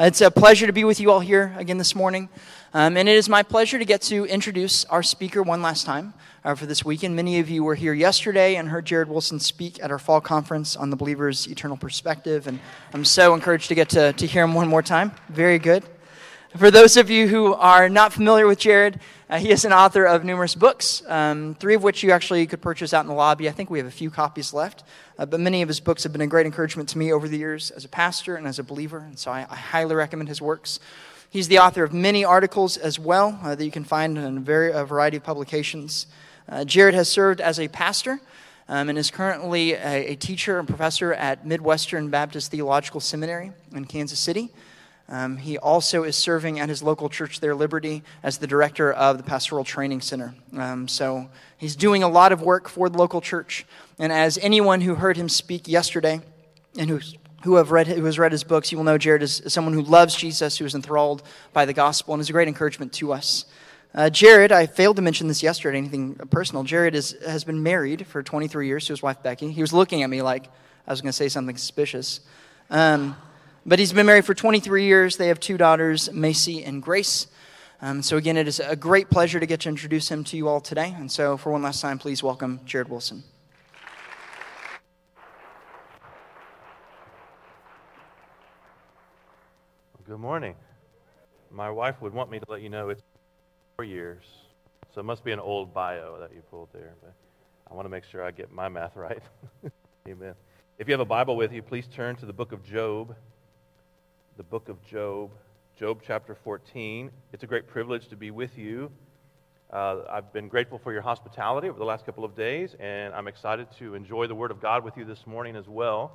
Uh, it's a pleasure to be with you all here again this morning. Um, and it is my pleasure to get to introduce our speaker one last time uh, for this weekend. Many of you were here yesterday and heard Jared Wilson speak at our fall conference on the believer's eternal perspective. And I'm so encouraged to get to, to hear him one more time. Very good. For those of you who are not familiar with Jared, uh, he is an author of numerous books, um, three of which you actually could purchase out in the lobby. I think we have a few copies left, uh, but many of his books have been a great encouragement to me over the years as a pastor and as a believer, and so I, I highly recommend his works. He's the author of many articles as well uh, that you can find in a, very, a variety of publications. Uh, Jared has served as a pastor um, and is currently a, a teacher and professor at Midwestern Baptist Theological Seminary in Kansas City. Um, he also is serving at his local church there, Liberty, as the director of the Pastoral Training Center. Um, so he's doing a lot of work for the local church. And as anyone who heard him speak yesterday and who, who, have read, who has read his books, you will know Jared is someone who loves Jesus, who is enthralled by the gospel, and is a great encouragement to us. Uh, Jared, I failed to mention this yesterday, anything personal. Jared is, has been married for 23 years to his wife, Becky. He was looking at me like I was going to say something suspicious. Um, but he's been married for 23 years. They have two daughters, Macy and Grace. Um, so, again, it is a great pleasure to get to introduce him to you all today. And so, for one last time, please welcome Jared Wilson. Good morning. My wife would want me to let you know it's four years. So it must be an old bio that you pulled there. But I want to make sure I get my math right. Amen. If you have a Bible with you, please turn to the book of Job the book of Job, Job chapter 14. It's a great privilege to be with you. Uh, I've been grateful for your hospitality over the last couple of days, and I'm excited to enjoy the Word of God with you this morning as well.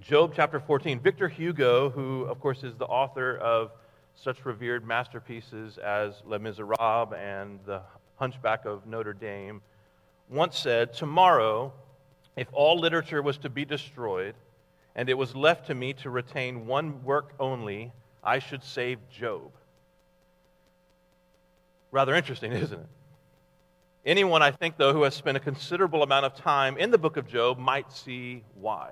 Job chapter 14. Victor Hugo, who, of course, is the author of such revered masterpieces as Les Miserables and The Hunchback of Notre Dame, once said, Tomorrow, if all literature was to be destroyed, and it was left to me to retain one work only, I should save Job. Rather interesting, isn't it? Anyone, I think, though, who has spent a considerable amount of time in the book of Job might see why.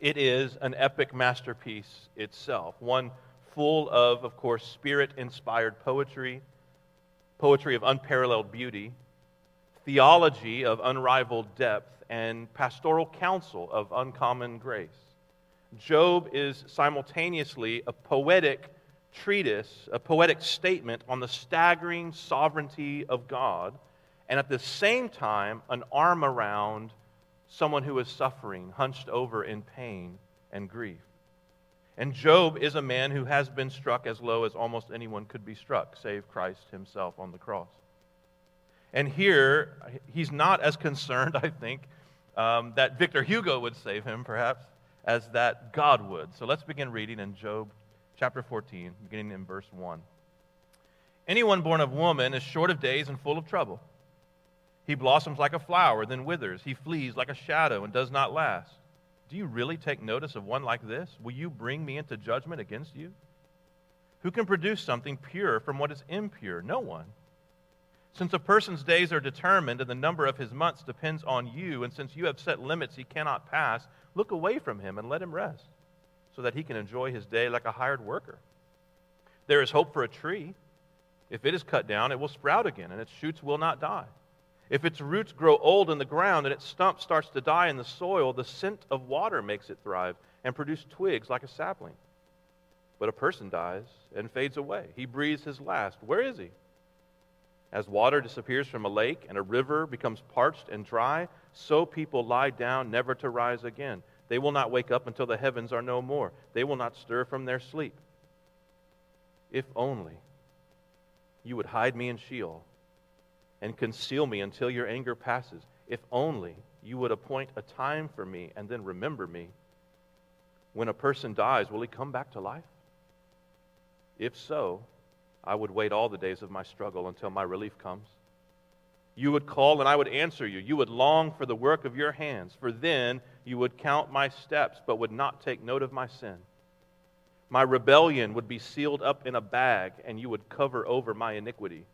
It is an epic masterpiece itself, one full of, of course, spirit inspired poetry, poetry of unparalleled beauty, theology of unrivaled depth, and pastoral counsel of uncommon grace. Job is simultaneously a poetic treatise, a poetic statement on the staggering sovereignty of God, and at the same time, an arm around someone who is suffering, hunched over in pain and grief. And Job is a man who has been struck as low as almost anyone could be struck, save Christ himself on the cross. And here, he's not as concerned, I think, um, that Victor Hugo would save him, perhaps, as that God would. So let's begin reading in Job chapter 14, beginning in verse 1. Anyone born of woman is short of days and full of trouble. He blossoms like a flower, then withers. He flees like a shadow and does not last. Do you really take notice of one like this? Will you bring me into judgment against you? Who can produce something pure from what is impure? No one. Since a person's days are determined and the number of his months depends on you, and since you have set limits he cannot pass, look away from him and let him rest, so that he can enjoy his day like a hired worker. There is hope for a tree. If it is cut down, it will sprout again, and its shoots will not die. If its roots grow old in the ground and its stump starts to die in the soil, the scent of water makes it thrive and produce twigs like a sapling. But a person dies and fades away. He breathes his last. Where is he? As water disappears from a lake and a river becomes parched and dry, so people lie down never to rise again. They will not wake up until the heavens are no more. They will not stir from their sleep. If only you would hide me in Sheol and conceal me until your anger passes. If only you would appoint a time for me and then remember me. When a person dies, will he come back to life? If so, I would wait all the days of my struggle until my relief comes. You would call and I would answer you. You would long for the work of your hands, for then you would count my steps, but would not take note of my sin. My rebellion would be sealed up in a bag, and you would cover over my iniquity.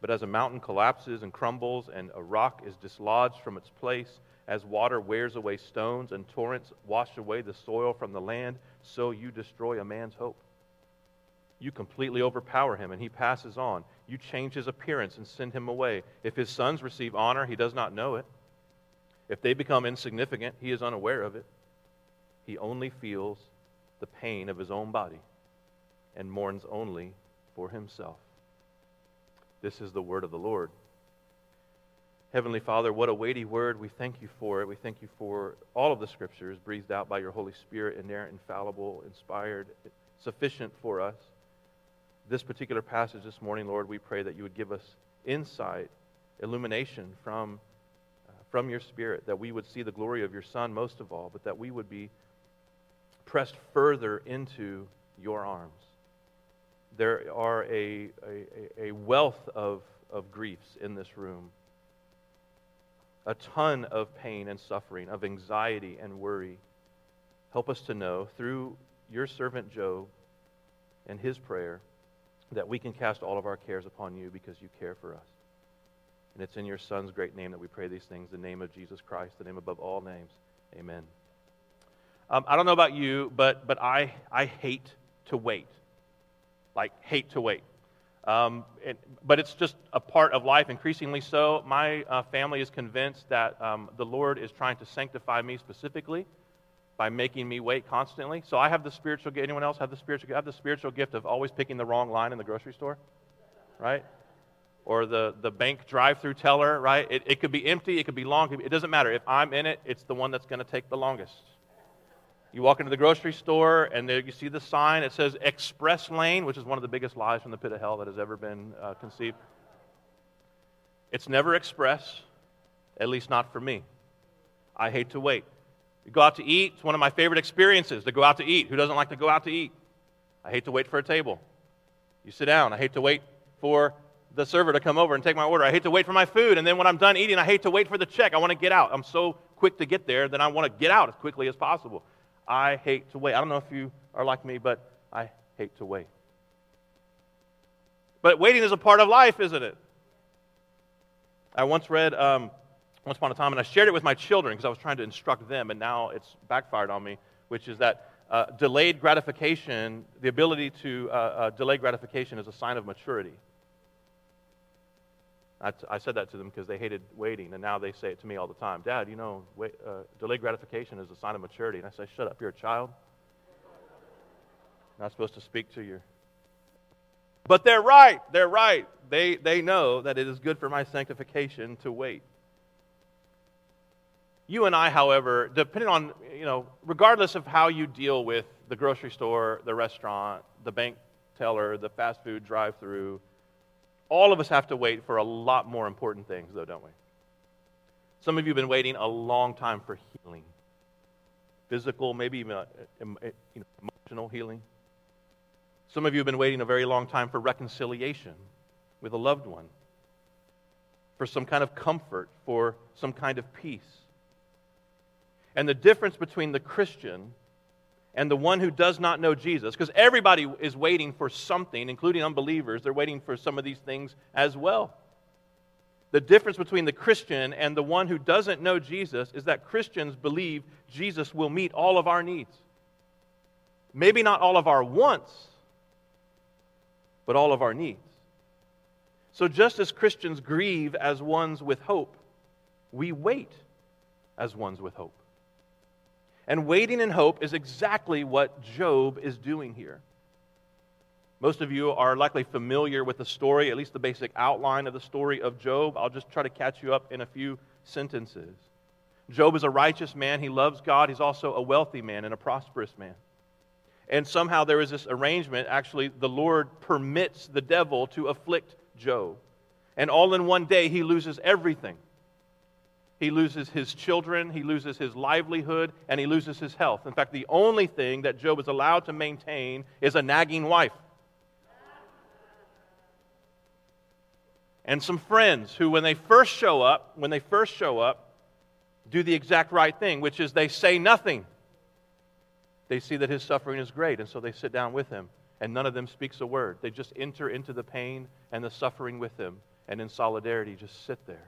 But as a mountain collapses and crumbles, and a rock is dislodged from its place, As water wears away stones and torrents wash away the soil from the land, so you destroy a man's hope. You completely overpower him, and he passes on. You change his appearance and send him away. If his sons receive honor, he does not know it. If they become insignificant, he is unaware of it. He only feels the pain of his own body and mourns only for himself. This is the word of the Lord. Heavenly Father, what a weighty word. We thank you for it. We thank you for all of the scriptures breathed out by your Holy Spirit, inerrant, infallible, inspired, sufficient for us. This particular passage this morning, Lord, we pray that you would give us insight, illumination from, uh, from your Spirit, that we would see the glory of your Son most of all, but that we would be pressed further into your arms. There are a, a, a wealth of, of griefs in this room, a ton of pain and suffering, of anxiety and worry. Help us to know through your servant Job and his prayer that we can cast all of our cares upon you because you care for us. And it's in your Son's great name that we pray these things, the name of Jesus Christ, the name above all names. Amen. Um, I don't know about you, but, but I, I hate to wait. Like, hate to wait. Um, it, but it's just a part of life, increasingly so. My uh, family is convinced that um, the Lord is trying to sanctify me specifically by making me wait constantly. So I have the spiritual gift. Anyone else have the spiritual? I have the spiritual gift of always picking the wrong line in the grocery store, right? Or the, the bank drive-through teller, right? It, it could be empty, it could be long. It doesn't matter. If I'm in it, it's the one that's going to take the longest. You walk into the grocery store, and there you see the sign. It says Express Lane, which is one of the biggest lies from the pit of hell that has ever been uh, conceived. It's never express, at least not for me. I hate to wait. You go out to eat. It's one of my favorite experiences to go out to eat. Who doesn't like to go out to eat? I hate to wait for a table. You sit down. I hate to wait for the server to come over and take my order. I hate to wait for my food. And then when I'm done eating, I hate to wait for the check. I want to get out. I'm so quick to get there that I want to get out as quickly as possible. I hate to wait. I don't know if you are like me, but I hate to wait. But waiting is a part of life, isn't it? I once read um, once upon a time, and I shared it with my children because I was trying to instruct them, and now it's backfired on me, which is that uh, delayed gratification, the ability to uh, uh, delay gratification is a sign of maturity. I, t- I said that to them because they hated waiting, and now they say it to me all the time. Dad, you know, wait, uh, delayed gratification is a sign of maturity. And I say, shut up, you're a child. Not supposed to speak to you. But they're right. They're right. They, they know that it is good for my sanctification to wait. You and I, however, depending on, you know, regardless of how you deal with the grocery store, the restaurant, the bank teller, the fast food drive through, all of us have to wait for a lot more important things, though, don't we? Some of you have been waiting a long time for healing physical, maybe even uh, you know, emotional healing. Some of you have been waiting a very long time for reconciliation with a loved one, for some kind of comfort, for some kind of peace. And the difference between the Christian and the one who does not know Jesus, because everybody is waiting for something, including unbelievers, they're waiting for some of these things as well. The difference between the Christian and the one who doesn't know Jesus is that Christians believe Jesus will meet all of our needs. Maybe not all of our wants, but all of our needs. So, just as Christians grieve as ones with hope, we wait as ones with hope. And waiting in hope is exactly what Job is doing here. Most of you are likely familiar with the story, at least the basic outline of the story of Job. I'll just try to catch you up in a few sentences. Job is a righteous man. He loves God. He's also a wealthy man and a prosperous man. And somehow there is this arrangement. Actually, the Lord permits the devil to afflict Job. And all in one day, he loses everything he loses his children, he loses his livelihood, and he loses his health. In fact, the only thing that Job is allowed to maintain is a nagging wife. And some friends who, when they first show up, when they first show up, do the exact right thing, which is they say nothing. They see that his suffering is great, and so they sit down with him, and none of them speaks a word. They just enter into the pain and the suffering with him, and in solidarity just sit there.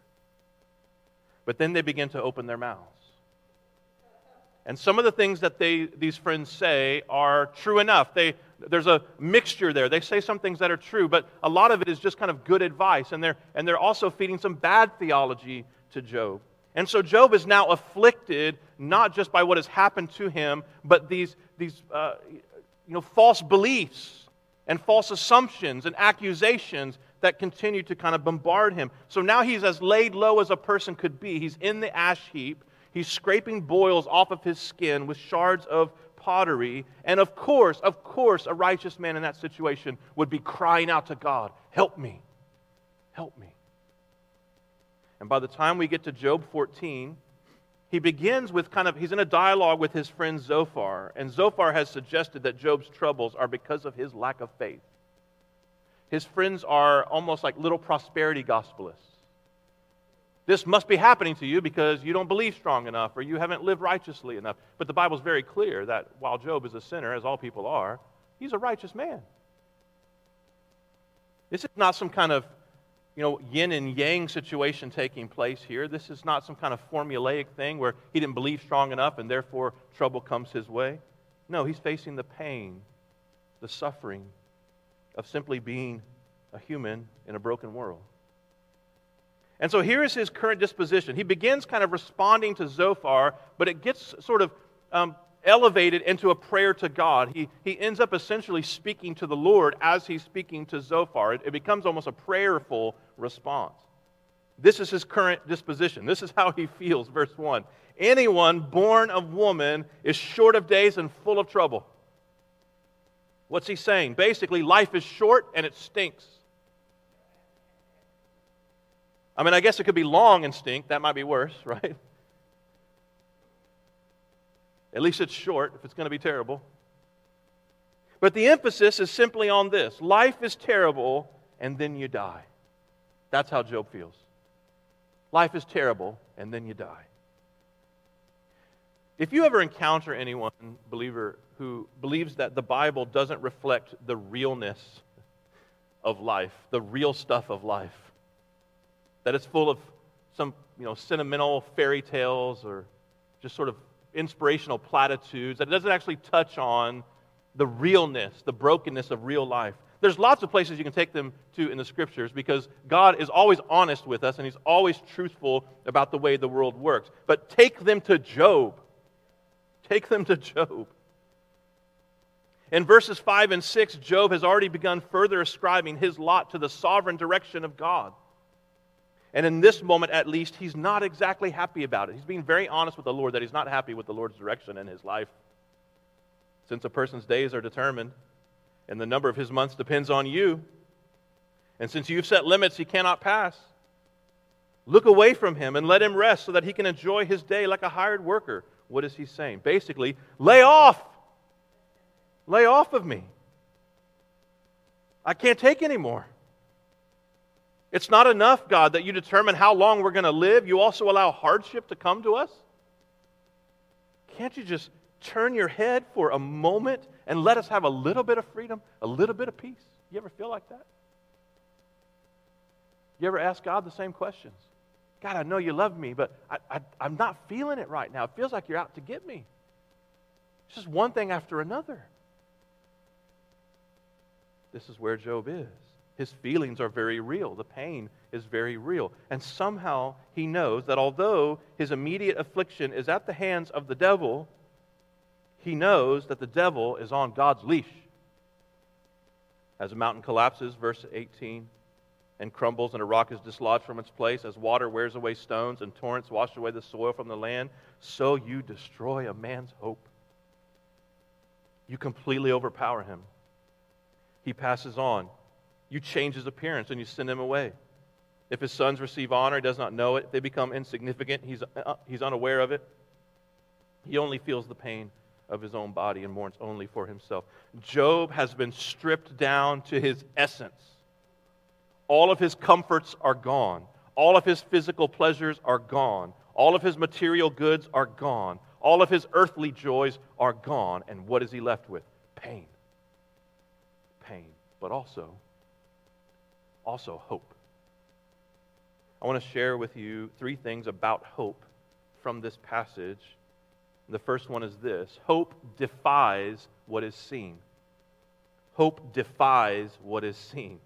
But then they begin to open their mouths. And some of the things that they, these friends say are true enough. They, there's a mixture there. They say some things that are true, but a lot of it is just kind of good advice. And they're, and they're also feeding some bad theology to Job. And so Job is now afflicted not just by what has happened to him, but these, these uh, you know, false beliefs and false assumptions and accusations that continued to kind of bombard him. So now he's as laid low as a person could be. He's in the ash heap. He's scraping boils off of his skin with shards of pottery. And of course, of course, a righteous man in that situation would be crying out to God, Help me, help me. And by the time we get to Job 14, he begins with kind of, he's in a dialogue with his friend Zophar. And Zophar has suggested that Job's troubles are because of his lack of faith. His friends are almost like little prosperity gospelists. This must be happening to you because you don't believe strong enough or you haven't lived righteously enough. But the Bible's very clear that while Job is a sinner, as all people are, he's a righteous man. This is not some kind of you know, yin and yang situation taking place here. This is not some kind of formulaic thing where he didn't believe strong enough and therefore trouble comes his way. No, he's facing the pain, the suffering of simply being a human in a broken world. And so here is his current disposition. He begins kind of responding to Zophar, but it gets sort of um, elevated into a prayer to God. He, he ends up essentially speaking to the Lord as he's speaking to Zophar. It, it becomes almost a prayerful response. This is his current disposition. This is how he feels. Verse 1 Anyone born of woman is short of days and full of trouble. What's he saying? Basically, life is short and it stinks. I mean, I guess it could be long and stink. That might be worse, right? At least it's short if it's going to be terrible. But the emphasis is simply on this life is terrible, and then you die. That's how Job feels. Life is terrible, and then you die. If you ever encounter anyone, believer, who believes that the Bible doesn't reflect the realness of life, the real stuff of life, that it's full of some you know, sentimental fairy tales or just sort of inspirational platitudes, that it doesn't actually touch on the realness, the brokenness of real life. There's lots of places you can take them to in the scriptures because God is always honest with us and He's always truthful about the way the world works. But take them to Job. Take them to Job. In verses 5 and 6, Job has already begun further ascribing his lot to the sovereign direction of God. And in this moment, at least, he's not exactly happy about it. He's being very honest with the Lord that he's not happy with the Lord's direction in his life. Since a person's days are determined and the number of his months depends on you, and since you've set limits he cannot pass, look away from him and let him rest so that he can enjoy his day like a hired worker. What is he saying? Basically, lay off. Lay off of me. I can't take anymore. It's not enough, God, that you determine how long we're going to live. You also allow hardship to come to us. Can't you just turn your head for a moment and let us have a little bit of freedom, a little bit of peace? You ever feel like that? You ever ask God the same questions? God, I know you love me, but I, I'm not feeling it right now. It feels like you're out to get me. It's just one thing after another. This is where Job is. His feelings are very real. The pain is very real. And somehow he knows that although his immediate affliction is at the hands of the devil, he knows that the devil is on God's leash. As a mountain collapses, verse 18, and crumbles, and a rock is dislodged from its place, as water wears away stones and torrents wash away the soil from the land, so you destroy a man's hope. You completely overpower him. He passes on you change his appearance and you send him away. If his sons receive honor, he does not know it. If they become insignificant, he's, uh, he's unaware of it. He only feels the pain of his own body and mourns only for himself. Job has been stripped down to his essence. All of his comforts are gone. All of his physical pleasures are gone. All of his material goods are gone. All of his earthly joys are gone. And what is he left with? Pain. Pain. But also also hope. I want to share with you three things about hope from this passage. The first one is this hope defies what is seen. Hope defies what is seen.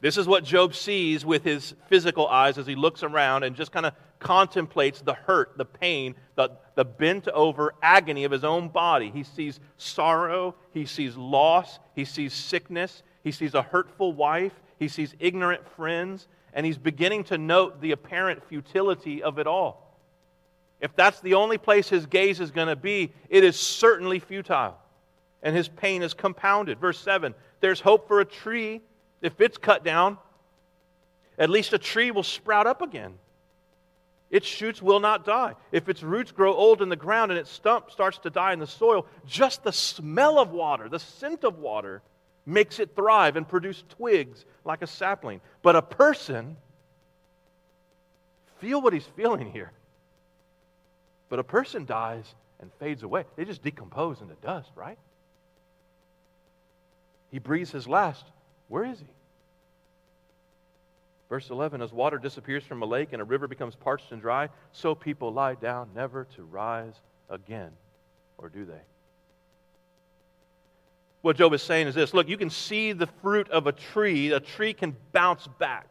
This is what Job sees with his physical eyes as he looks around and just kind of contemplates the hurt, the pain, the, the bent over agony of his own body. He sees sorrow, he sees loss, he sees sickness, he sees a hurtful wife, he sees ignorant friends, and he's beginning to note the apparent futility of it all. If that's the only place his gaze is going to be, it is certainly futile. And his pain is compounded. Verse 7 There's hope for a tree. If it's cut down, at least a tree will sprout up again. Its shoots will not die. If its roots grow old in the ground and its stump starts to die in the soil, just the smell of water, the scent of water, makes it thrive and produce twigs like a sapling. But a person, feel what he's feeling here. But a person dies and fades away. They just decompose into dust, right? He breathes his last. Where is he? Verse 11 As water disappears from a lake and a river becomes parched and dry, so people lie down never to rise again. Or do they? What Job is saying is this look, you can see the fruit of a tree, a tree can bounce back.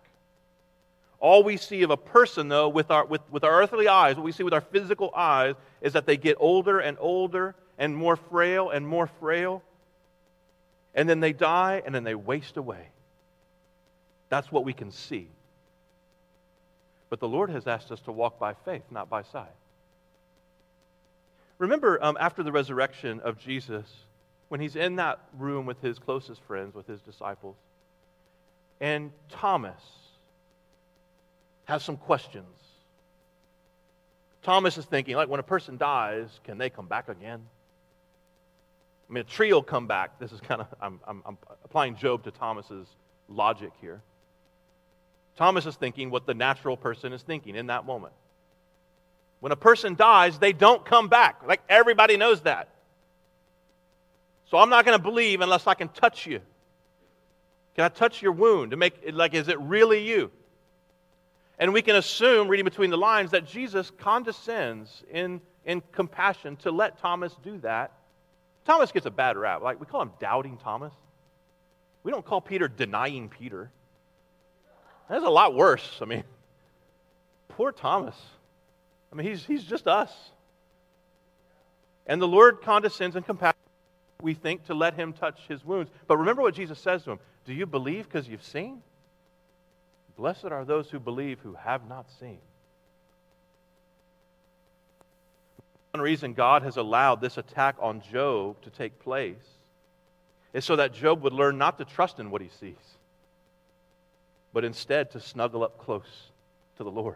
All we see of a person, though, with our, with, with our earthly eyes, what we see with our physical eyes, is that they get older and older and more frail and more frail. And then they die and then they waste away. That's what we can see. But the Lord has asked us to walk by faith, not by sight. Remember, um, after the resurrection of Jesus, when he's in that room with his closest friends, with his disciples, and Thomas has some questions. Thomas is thinking, like, when a person dies, can they come back again? I mean, a tree will come back. This is kind of, I'm, I'm, I'm applying Job to Thomas's logic here. Thomas is thinking what the natural person is thinking in that moment. When a person dies, they don't come back. Like everybody knows that. So I'm not going to believe unless I can touch you. Can I touch your wound to make it like, is it really you? And we can assume, reading between the lines, that Jesus condescends in, in compassion to let Thomas do that. Thomas gets a bad rap. Like, we call him doubting Thomas. We don't call Peter denying Peter. That's a lot worse. I mean, poor Thomas. I mean, he's, he's just us. And the Lord condescends and compassion, we think, to let him touch his wounds. But remember what Jesus says to him Do you believe because you've seen? Blessed are those who believe who have not seen. One reason God has allowed this attack on Job to take place is so that Job would learn not to trust in what he sees but instead to snuggle up close to the Lord.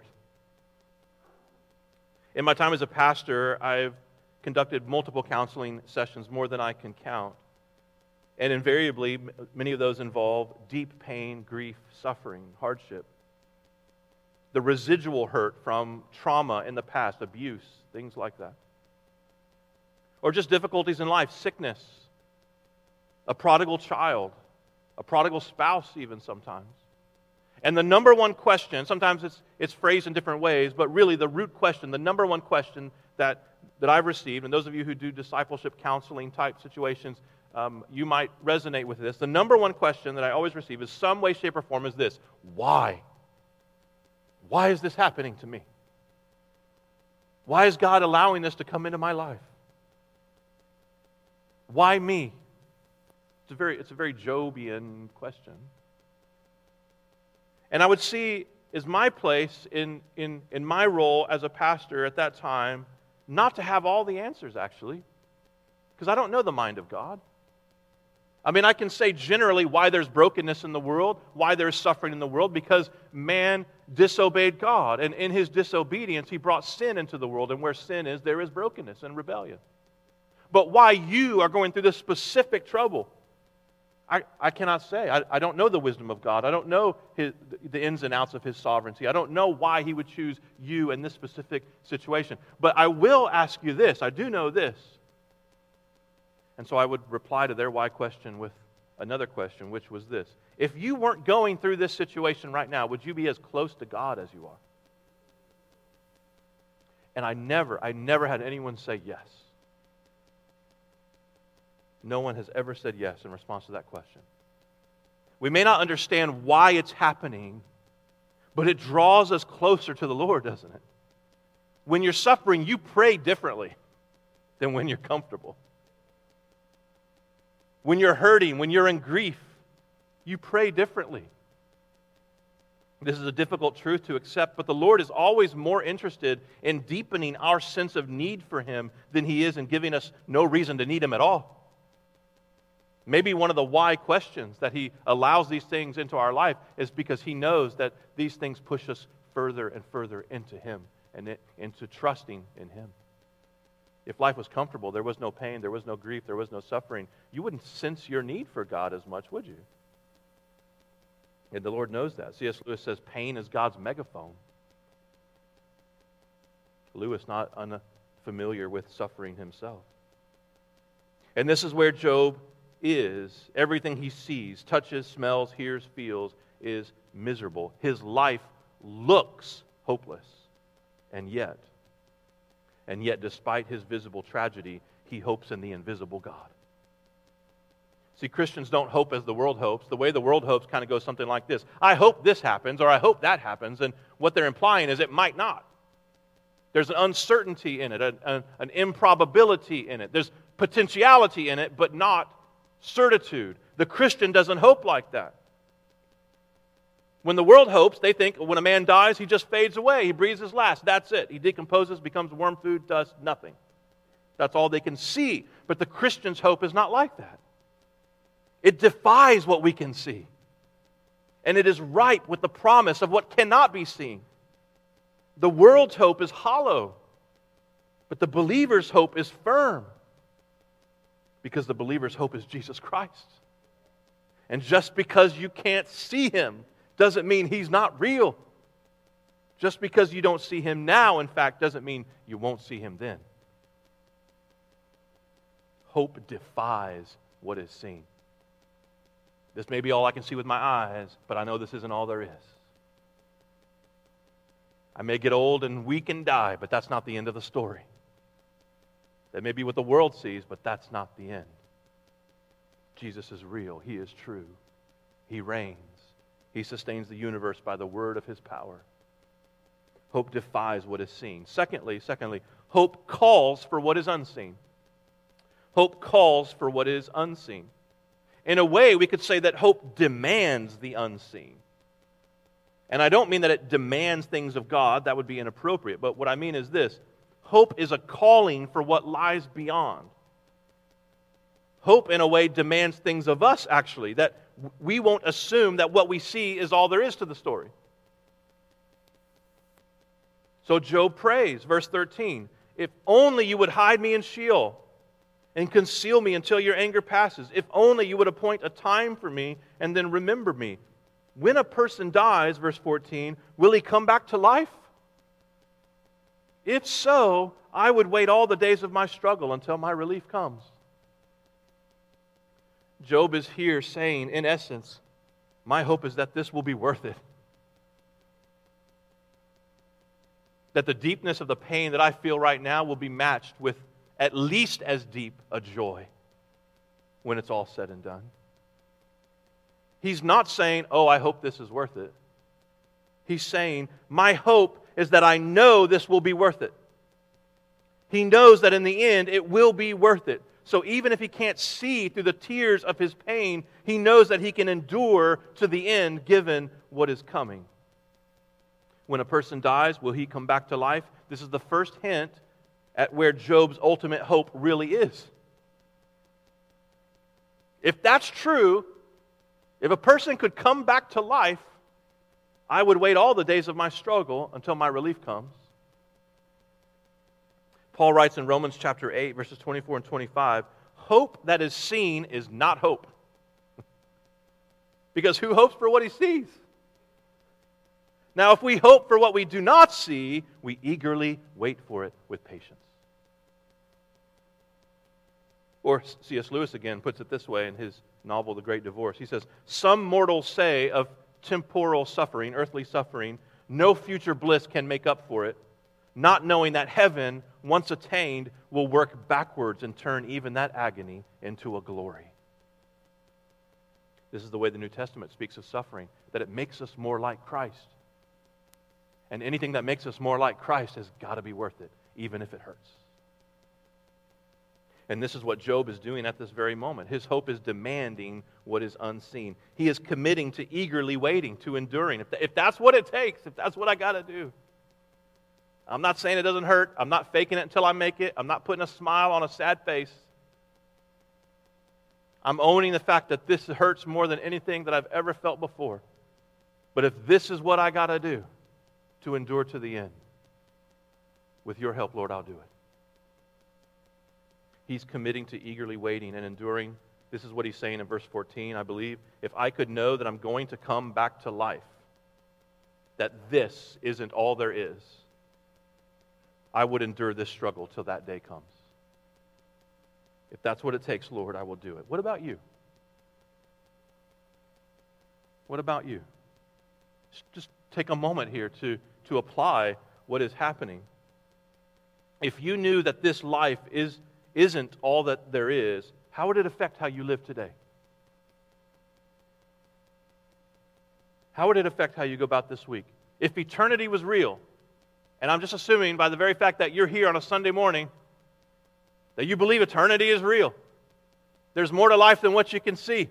In my time as a pastor, I've conducted multiple counseling sessions, more than I can count. And invariably, many of those involve deep pain, grief, suffering, hardship. The residual hurt from trauma in the past, abuse, things like that. Or just difficulties in life, sickness, a prodigal child, a prodigal spouse, even sometimes. And the number one question, sometimes it's, it's phrased in different ways, but really the root question, the number one question that, that I've received, and those of you who do discipleship counseling type situations, um, you might resonate with this. The number one question that I always receive is some way, shape, or form is this Why? Why is this happening to me? Why is God allowing this to come into my life? Why me? It's a very, it's a very Jobian question. And I would see is my place in, in, in my role as a pastor at that time not to have all the answers, actually, because I don't know the mind of God. I mean, I can say generally why there's brokenness in the world, why there's suffering in the world, because man disobeyed God. And in his disobedience, he brought sin into the world. And where sin is, there is brokenness and rebellion. But why you are going through this specific trouble, I, I cannot say. I, I don't know the wisdom of God. I don't know his, the ins and outs of his sovereignty. I don't know why he would choose you in this specific situation. But I will ask you this. I do know this. And so I would reply to their why question with another question, which was this If you weren't going through this situation right now, would you be as close to God as you are? And I never, I never had anyone say yes. No one has ever said yes in response to that question. We may not understand why it's happening, but it draws us closer to the Lord, doesn't it? When you're suffering, you pray differently than when you're comfortable. When you're hurting, when you're in grief, you pray differently. This is a difficult truth to accept, but the Lord is always more interested in deepening our sense of need for Him than He is in giving us no reason to need Him at all. Maybe one of the why questions that He allows these things into our life is because He knows that these things push us further and further into Him and into trusting in Him. If life was comfortable, there was no pain, there was no grief, there was no suffering, you wouldn't sense your need for God as much, would you? And the Lord knows that. C.S. Lewis says pain is God's megaphone. Lewis not unfamiliar with suffering himself. And this is where Job is. Everything he sees, touches, smells, hears, feels is miserable. His life looks hopeless. And yet, and yet, despite his visible tragedy, he hopes in the invisible God. See, Christians don't hope as the world hopes. The way the world hopes kind of goes something like this I hope this happens, or I hope that happens. And what they're implying is it might not. There's an uncertainty in it, an, an improbability in it. There's potentiality in it, but not certitude. The Christian doesn't hope like that. When the world hopes, they think when a man dies, he just fades away. He breathes his last. That's it. He decomposes, becomes worm food, dust, nothing. That's all they can see. But the Christian's hope is not like that. It defies what we can see. And it is ripe with the promise of what cannot be seen. The world's hope is hollow, but the believer's hope is firm because the believer's hope is Jesus Christ. And just because you can't see him doesn't mean he's not real. Just because you don't see him now, in fact, doesn't mean you won't see him then. Hope defies what is seen. This may be all I can see with my eyes, but I know this isn't all there is. I may get old and weak and die, but that's not the end of the story. That may be what the world sees, but that's not the end. Jesus is real. He is true. He reigns. He sustains the universe by the word of his power. Hope defies what is seen. Secondly, secondly, hope calls for what is unseen. Hope calls for what is unseen. In a way, we could say that hope demands the unseen. And I don't mean that it demands things of God, that would be inappropriate. But what I mean is this hope is a calling for what lies beyond. Hope, in a way, demands things of us, actually, that we won't assume that what we see is all there is to the story. So Job prays, verse 13, if only you would hide me in Sheol and conceal me until your anger passes. If only you would appoint a time for me and then remember me. When a person dies, verse 14, will he come back to life? If so, I would wait all the days of my struggle until my relief comes. Job is here saying, in essence, my hope is that this will be worth it. That the deepness of the pain that I feel right now will be matched with at least as deep a joy when it's all said and done. He's not saying, Oh, I hope this is worth it. He's saying, My hope is that I know this will be worth it. He knows that in the end it will be worth it. So even if he can't see through the tears of his pain, he knows that he can endure to the end given what is coming. When a person dies, will he come back to life? This is the first hint at where Job's ultimate hope really is. If that's true, if a person could come back to life, I would wait all the days of my struggle until my relief comes. Paul writes in Romans chapter 8, verses 24 and 25 hope that is seen is not hope. because who hopes for what he sees? Now, if we hope for what we do not see, we eagerly wait for it with patience. Or C.S. Lewis again puts it this way in his novel, The Great Divorce. He says, Some mortals say of temporal suffering, earthly suffering, no future bliss can make up for it, not knowing that heaven, once attained, will work backwards and turn even that agony into a glory. This is the way the New Testament speaks of suffering, that it makes us more like Christ. And anything that makes us more like Christ has got to be worth it, even if it hurts. And this is what Job is doing at this very moment. His hope is demanding what is unseen. He is committing to eagerly waiting, to enduring. If, if that's what it takes, if that's what I got to do. I'm not saying it doesn't hurt. I'm not faking it until I make it. I'm not putting a smile on a sad face. I'm owning the fact that this hurts more than anything that I've ever felt before. But if this is what I got to do to endure to the end, with your help, Lord, I'll do it. He's committing to eagerly waiting and enduring. This is what he's saying in verse 14, I believe. If I could know that I'm going to come back to life, that this isn't all there is, I would endure this struggle till that day comes. If that's what it takes, Lord, I will do it. What about you? What about you? Just take a moment here to, to apply what is happening. If you knew that this life is, isn't all that there is, how would it affect how you live today? How would it affect how you go about this week? If eternity was real, and I'm just assuming by the very fact that you're here on a Sunday morning that you believe eternity is real. There's more to life than what you can see.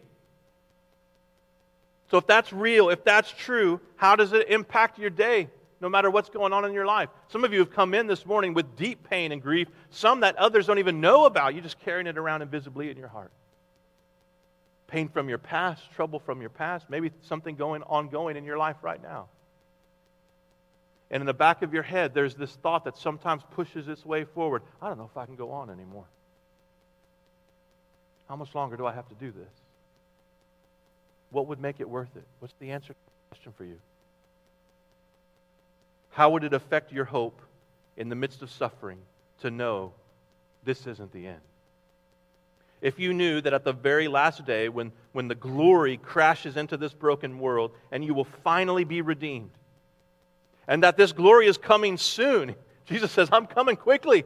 So, if that's real, if that's true, how does it impact your day, no matter what's going on in your life? Some of you have come in this morning with deep pain and grief, some that others don't even know about. You're just carrying it around invisibly in your heart. Pain from your past, trouble from your past, maybe something going ongoing in your life right now. And in the back of your head, there's this thought that sometimes pushes its way forward. I don't know if I can go on anymore. How much longer do I have to do this? What would make it worth it? What's the answer to the question for you? How would it affect your hope in the midst of suffering to know this isn't the end? If you knew that at the very last day, when, when the glory crashes into this broken world and you will finally be redeemed, and that this glory is coming soon. Jesus says, I'm coming quickly.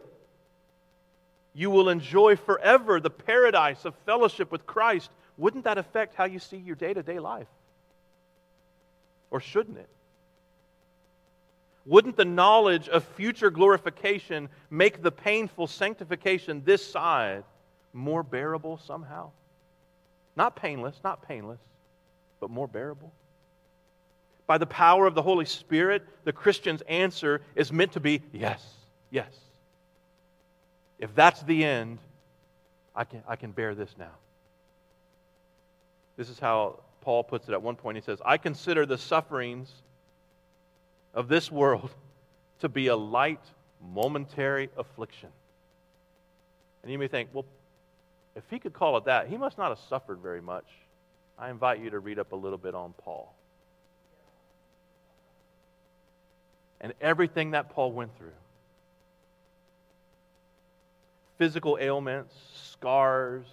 You will enjoy forever the paradise of fellowship with Christ. Wouldn't that affect how you see your day to day life? Or shouldn't it? Wouldn't the knowledge of future glorification make the painful sanctification this side more bearable somehow? Not painless, not painless, but more bearable? by the power of the Holy Spirit, the Christian's answer is meant to be yes, yes. If that's the end, I can, I can bear this now. This is how Paul puts it at one point. He says, I consider the sufferings of this world to be a light, momentary affliction. And you may think, well, if he could call it that, he must not have suffered very much. I invite you to read up a little bit on Paul. and everything that Paul went through physical ailments, scars,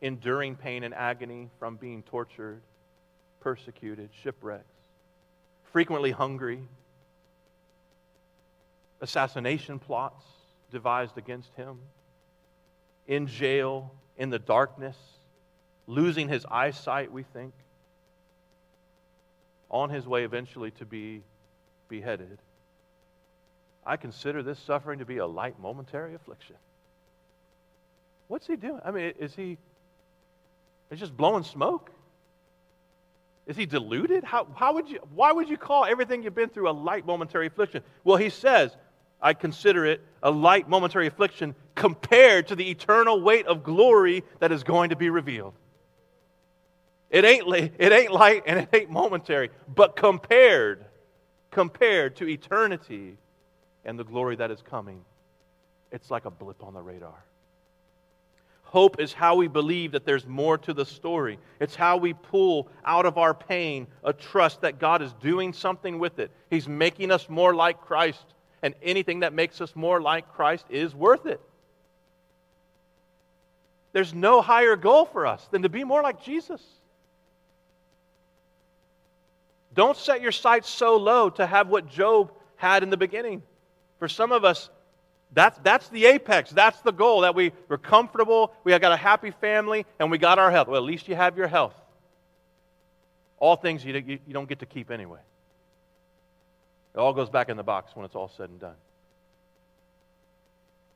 enduring pain and agony from being tortured, persecuted, shipwrecks, frequently hungry, assassination plots devised against him, in jail, in the darkness, losing his eyesight, we think, on his way eventually to be beheaded. I consider this suffering to be a light momentary affliction. What's he doing? I mean, is he is just blowing smoke? Is he deluded? How, how would you, why would you call everything you've been through a light momentary affliction? Well, he says, I consider it a light momentary affliction compared to the eternal weight of glory that is going to be revealed. It ain't, it ain't light and it ain't momentary, but compared, compared to eternity and the glory that is coming, it's like a blip on the radar. Hope is how we believe that there's more to the story. It's how we pull out of our pain a trust that God is doing something with it. He's making us more like Christ, and anything that makes us more like Christ is worth it. There's no higher goal for us than to be more like Jesus. Don't set your sights so low to have what Job had in the beginning. For some of us, that's, that's the apex. That's the goal. That we, we're comfortable, we have got a happy family, and we got our health. Well, at least you have your health. All things you, you, you don't get to keep anyway. It all goes back in the box when it's all said and done.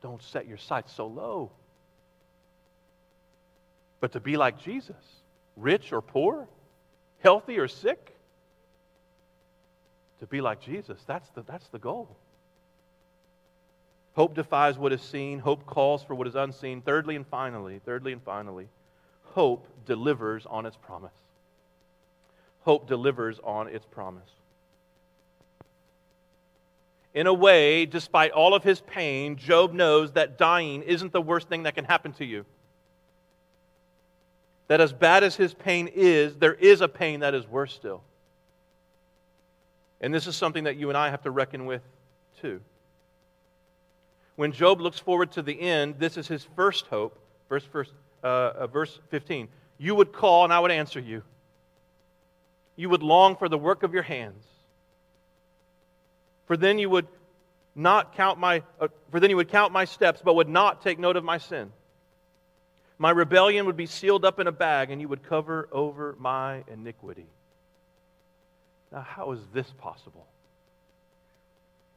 Don't set your sights so low. But to be like Jesus, rich or poor, healthy or sick, to be like Jesus, that's the, that's the goal. Hope defies what is seen. Hope calls for what is unseen. Thirdly and finally, thirdly and finally, hope delivers on its promise. Hope delivers on its promise. In a way, despite all of his pain, Job knows that dying isn't the worst thing that can happen to you. That as bad as his pain is, there is a pain that is worse still. And this is something that you and I have to reckon with too. When Job looks forward to the end, this is his first hope. Verse, verse, uh, uh, verse 15. You would call, and I would answer you. You would long for the work of your hands. For then you would not count my uh, for then you would count my steps but would not take note of my sin. My rebellion would be sealed up in a bag and you would cover over my iniquity. Now how is this possible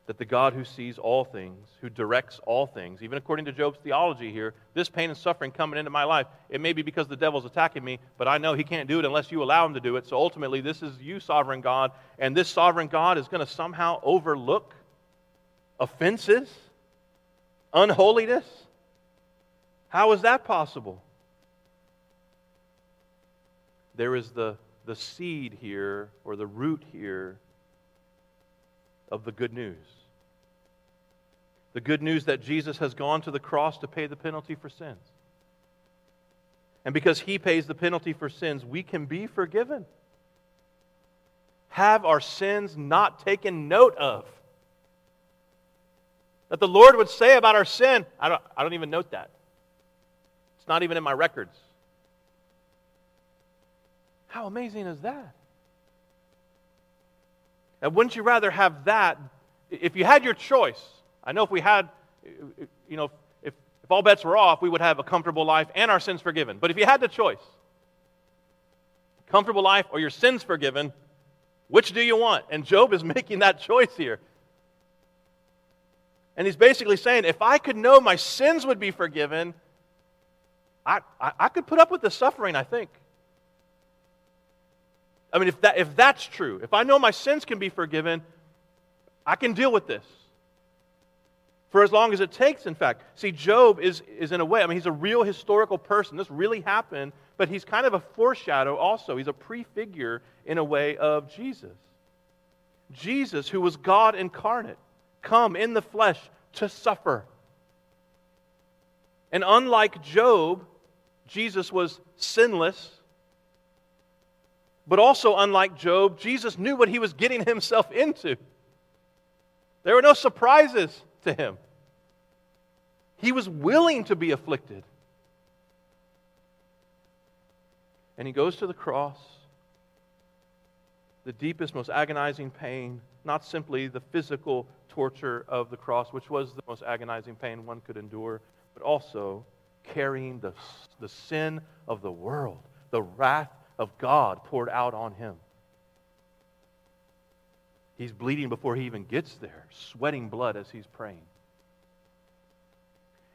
that the God who sees all things, who directs all things, even according to Job's theology here, this pain and suffering coming into my life, it may be because the devil's attacking me, but I know he can't do it unless you allow him to do it. So ultimately, this is you, sovereign God, and this sovereign God is going to somehow overlook offenses, unholiness. How is that possible? There is the, the seed here, or the root here, of the good news. The good news that Jesus has gone to the cross to pay the penalty for sins. And because he pays the penalty for sins, we can be forgiven. Have our sins not taken note of. That the Lord would say about our sin, I don't, I don't even note that. It's not even in my records. How amazing is that? And wouldn't you rather have that? If you had your choice, I know if we had, you know, if, if all bets were off, we would have a comfortable life and our sins forgiven. But if you had the choice, comfortable life or your sins forgiven, which do you want? And Job is making that choice here. And he's basically saying, if I could know my sins would be forgiven, I, I, I could put up with the suffering, I think. I mean, if, that, if that's true, if I know my sins can be forgiven, I can deal with this. For as long as it takes, in fact. See, Job is, is in a way, I mean, he's a real historical person. This really happened, but he's kind of a foreshadow also. He's a prefigure, in a way, of Jesus. Jesus, who was God incarnate, come in the flesh to suffer. And unlike Job, Jesus was sinless but also, unlike Job, Jesus knew what he was getting himself into. There were no surprises to him. He was willing to be afflicted. And he goes to the cross, the deepest, most agonizing pain, not simply the physical torture of the cross, which was the most agonizing pain one could endure, but also carrying the, the sin of the world, the wrath of God poured out on him. He's bleeding before he even gets there, sweating blood as he's praying.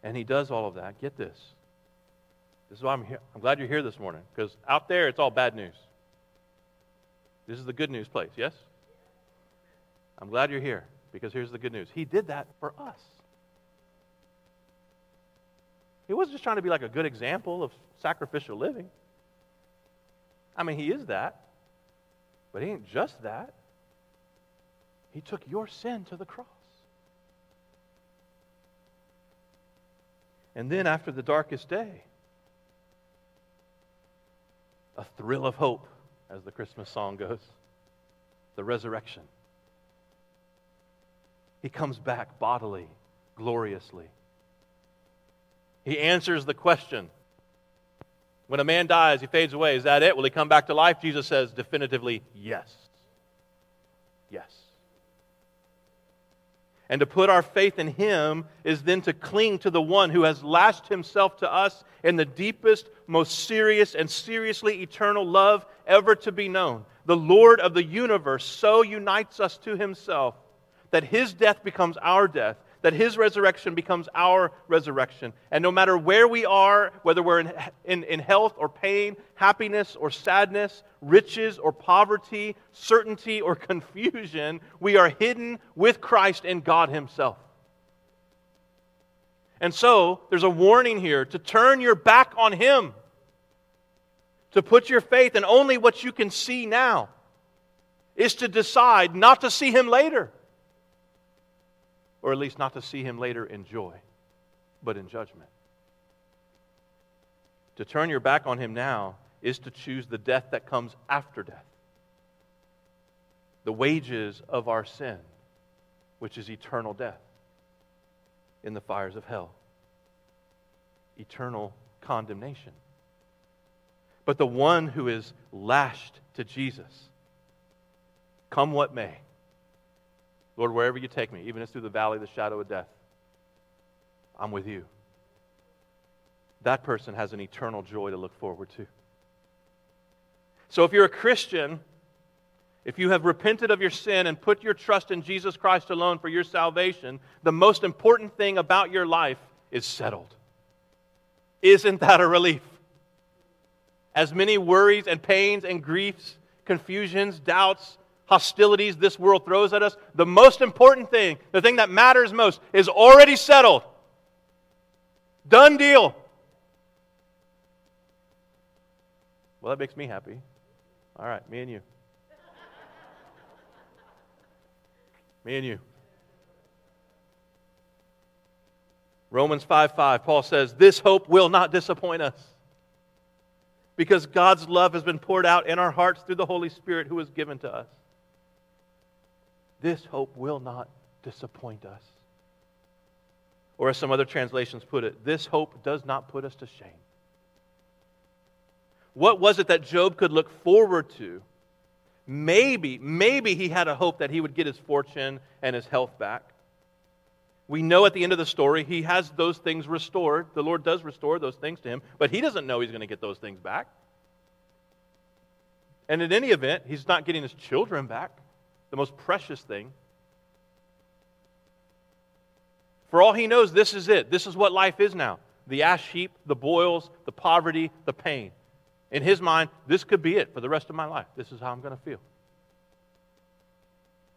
And he does all of that. Get this. This is why I'm here. I'm glad you're here this morning because out there it's all bad news. This is the good news place, yes? I'm glad you're here because here's the good news. He did that for us. He wasn't just trying to be like a good example of sacrificial living. I mean, he is that. But he ain't just that. He took your sin to the cross. And then after the darkest day, a thrill of hope, as the Christmas song goes, the resurrection. He comes back bodily, gloriously. He answers the question When a man dies, he fades away. Is that it? Will he come back to life? Jesus says definitively, yes. Yes. And to put our faith in him is then to cling to the one who has lashed himself to us in the deepest, most serious, and seriously eternal love ever to be known. The Lord of the universe so unites us to himself that his death becomes our death that his resurrection becomes our resurrection. And no matter where we are, whether we're in, in, in, health or pain, happiness or sadness, riches or poverty, certainty or confusion, we are hidden with Christ in God himself. And so, there's a warning here to turn your back on him, to put your faith in only what you can see now, is to decide not to see him later or at least not to see him later in joy, but in judgment. To turn your back on him now is to choose the death that comes after death. The wages of our sin, which is eternal death in the fires of hell, eternal condemnation. But the one who is lashed to Jesus, come what may, Lord, wherever you take me, even it's through the valley of the shadow of death, I'm with you. That person has an eternal joy to look forward to. So if you're a Christian, if you have repented of your sin and put your trust in Jesus Christ alone for your salvation, the most important thing about your life is settled. Isn't that a relief? As many worries and pains and griefs, confusions, doubts, hostilities this world throws at us, the most important thing, the thing that matters most, is already settled. Done deal. Well, that makes me happy. All right, me and you. me and you. Romans 5 5, Paul says, This hope will not disappoint us because God's love has been poured out in our hearts through the Holy Spirit who was given to us. This hope will not disappoint us. Or, as some other translations put it, this hope does not put us to shame. What was it that Job could look forward to? Maybe, maybe he had a hope that he would get his fortune and his health back. We know at the end of the story he has those things restored. The Lord does restore those things to him, but he doesn't know he's going to get those things back. And in any event, he's not getting his children back the most precious thing. For all he knows, this is it. This is what life is now the ash heap, the boils, the poverty, the pain. In his mind, this could be it for the rest of my life. This is how I'm going to feel.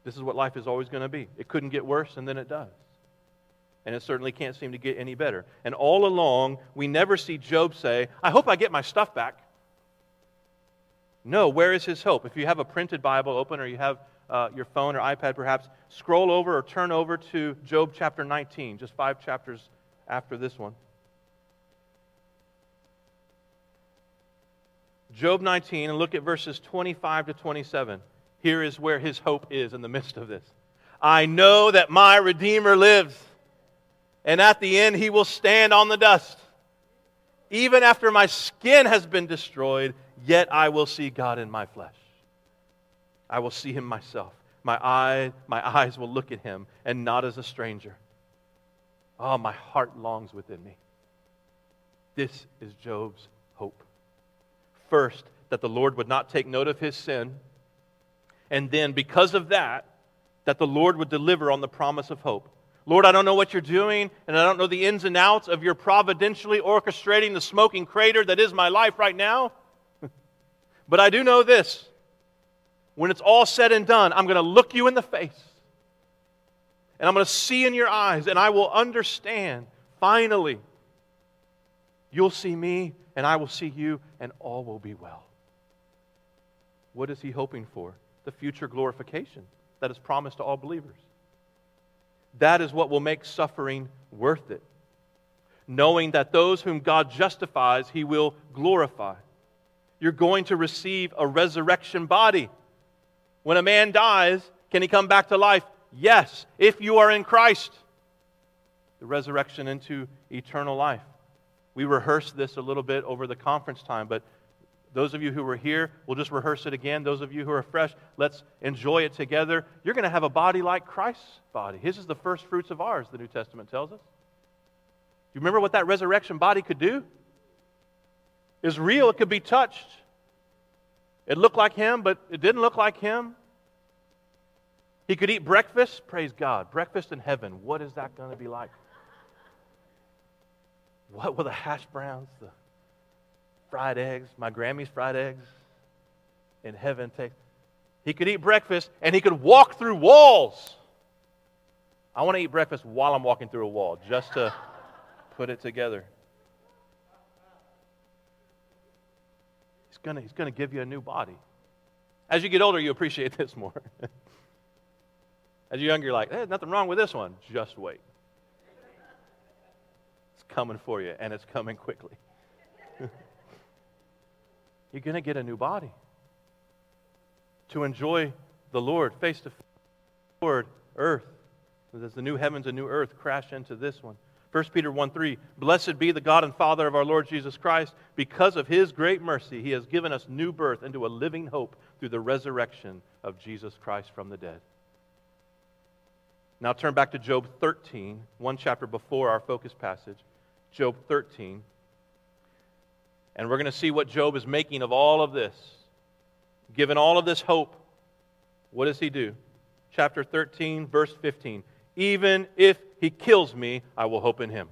This is what life is always going to be. It couldn't get worse, and then it does. And it certainly can't seem to get any better. And all along, we never see Job say, I hope I get my stuff back. No, where is his hope? If you have a printed Bible open or you have uh, your phone or iPad perhaps, scroll over or turn over to Job chapter 19, just five chapters after this one. Job 19, and look at verses 25 to 27. Here is where his hope is in the midst of this. I know that my Redeemer lives, and at the end he will stand on the dust. Even after my skin has been destroyed, yet I will see God in my flesh. I will see him myself. My, eye, my eyes will look at him and not as a stranger. Oh, my heart longs within me. This is Job's hope. First, that the Lord would not take note of his sin. And then, because of that, that the Lord would deliver on the promise of hope. Lord, I don't know what you're doing, and I don't know the ins and outs of your providentially orchestrating the smoking crater that is my life right now. but I do know this when it's all said and done, I'm going to look you in the face. And I'm going to see in your eyes, and I will understand finally. You'll see me, and I will see you, and all will be well. What is he hoping for? The future glorification that is promised to all believers. That is what will make suffering worth it. Knowing that those whom God justifies, he will glorify. You're going to receive a resurrection body. When a man dies, can he come back to life? Yes, if you are in Christ. The resurrection into eternal life. We rehearsed this a little bit over the conference time, but those of you who were here, we'll just rehearse it again. Those of you who are fresh, let's enjoy it together. You're going to have a body like Christ's body. His is the first fruits of ours, the New Testament tells us. Do you remember what that resurrection body could do? Is real, it could be touched. It looked like him, but it didn't look like him. He could eat breakfast. Praise God. Breakfast in heaven. What is that going to be like? What will the hash browns, the fried eggs, my Grammy's fried eggs in heaven take? He could eat breakfast and he could walk through walls. I want to eat breakfast while I'm walking through a wall just to put it together. He's going to give you a new body. As you get older, you appreciate this more. As you're younger, you're like, there's nothing wrong with this one. Just wait. It's coming for you, and it's coming quickly. you're going to get a new body to enjoy the Lord face to face. Lord, earth. As the new heavens and new earth crash into this one. 1 Peter 1 3, Blessed be the God and Father of our Lord Jesus Christ. Because of his great mercy, he has given us new birth into a living hope through the resurrection of Jesus Christ from the dead. Now turn back to Job 13, one chapter before our focus passage. Job 13. And we're going to see what Job is making of all of this. Given all of this hope, what does he do? Chapter 13, verse 15. Even if he kills me, I will hope in him.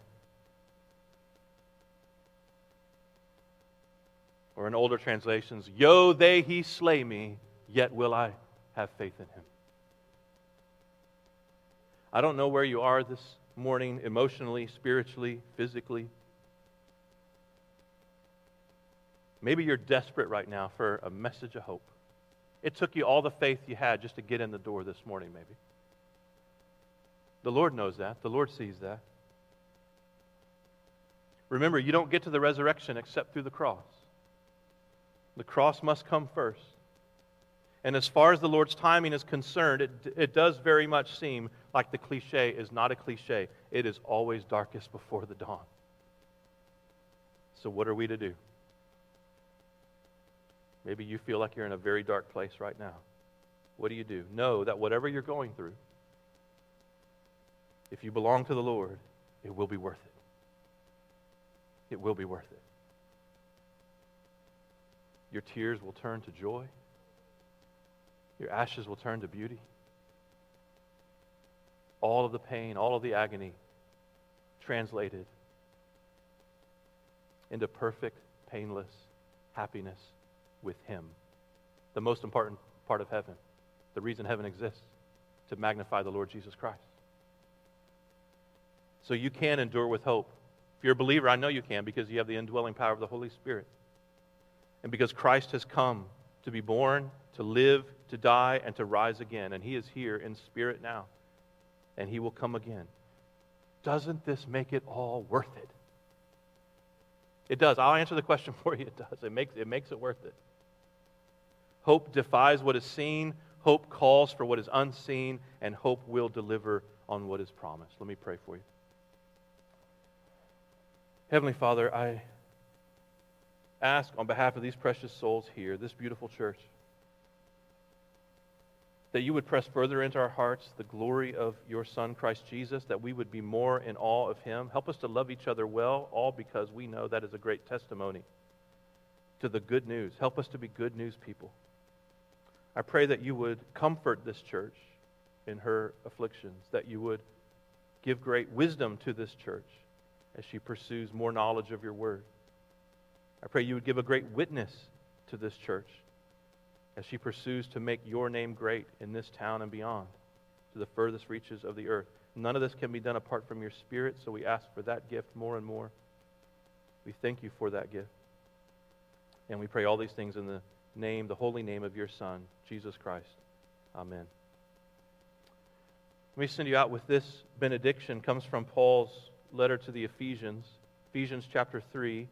Or in older translations, Yo, they he slay me, yet will I have faith in him. I don't know where you are this morning, emotionally, spiritually, physically. Maybe you're desperate right now for a message of hope. It took you all the faith you had just to get in the door this morning, maybe. The Lord knows that. The Lord sees that. Remember, you don't get to the resurrection except through the cross. The cross must come first. And as far as the Lord's timing is concerned, it, it does very much seem like the cliche is not a cliche. It is always darkest before the dawn. So, what are we to do? Maybe you feel like you're in a very dark place right now. What do you do? Know that whatever you're going through, if you belong to the Lord, it will be worth it. It will be worth it. Your tears will turn to joy. Your ashes will turn to beauty. All of the pain, all of the agony translated into perfect, painless happiness with Him. The most important part of heaven, the reason heaven exists, to magnify the Lord Jesus Christ. So you can endure with hope. If you're a believer, I know you can because you have the indwelling power of the Holy Spirit. And because Christ has come to be born, to live, to die, and to rise again. And he is here in spirit now. And he will come again. Doesn't this make it all worth it? It does. I'll answer the question for you. It does. It makes, it makes it worth it. Hope defies what is seen, hope calls for what is unseen, and hope will deliver on what is promised. Let me pray for you. Heavenly Father, I ask on behalf of these precious souls here, this beautiful church, that you would press further into our hearts the glory of your Son, Christ Jesus, that we would be more in awe of him. Help us to love each other well, all because we know that is a great testimony to the good news. Help us to be good news people. I pray that you would comfort this church in her afflictions, that you would give great wisdom to this church as she pursues more knowledge of your word. I pray you would give a great witness to this church as she pursues to make your name great in this town and beyond to the furthest reaches of the earth. None of this can be done apart from your Spirit, so we ask for that gift more and more. We thank you for that gift. And we pray all these things in the name, the holy name of your Son, Jesus Christ. Amen. Let me send you out with this benediction. It comes from Paul's letter to the Ephesians, Ephesians chapter 3.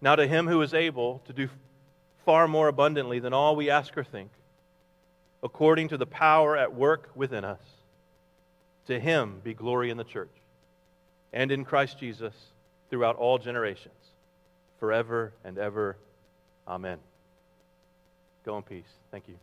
Now to him who is able to do far more abundantly than all we ask or think, according to the power at work within us. To him be glory in the church and in Christ Jesus throughout all generations, forever and ever. Amen. Go in peace. Thank you.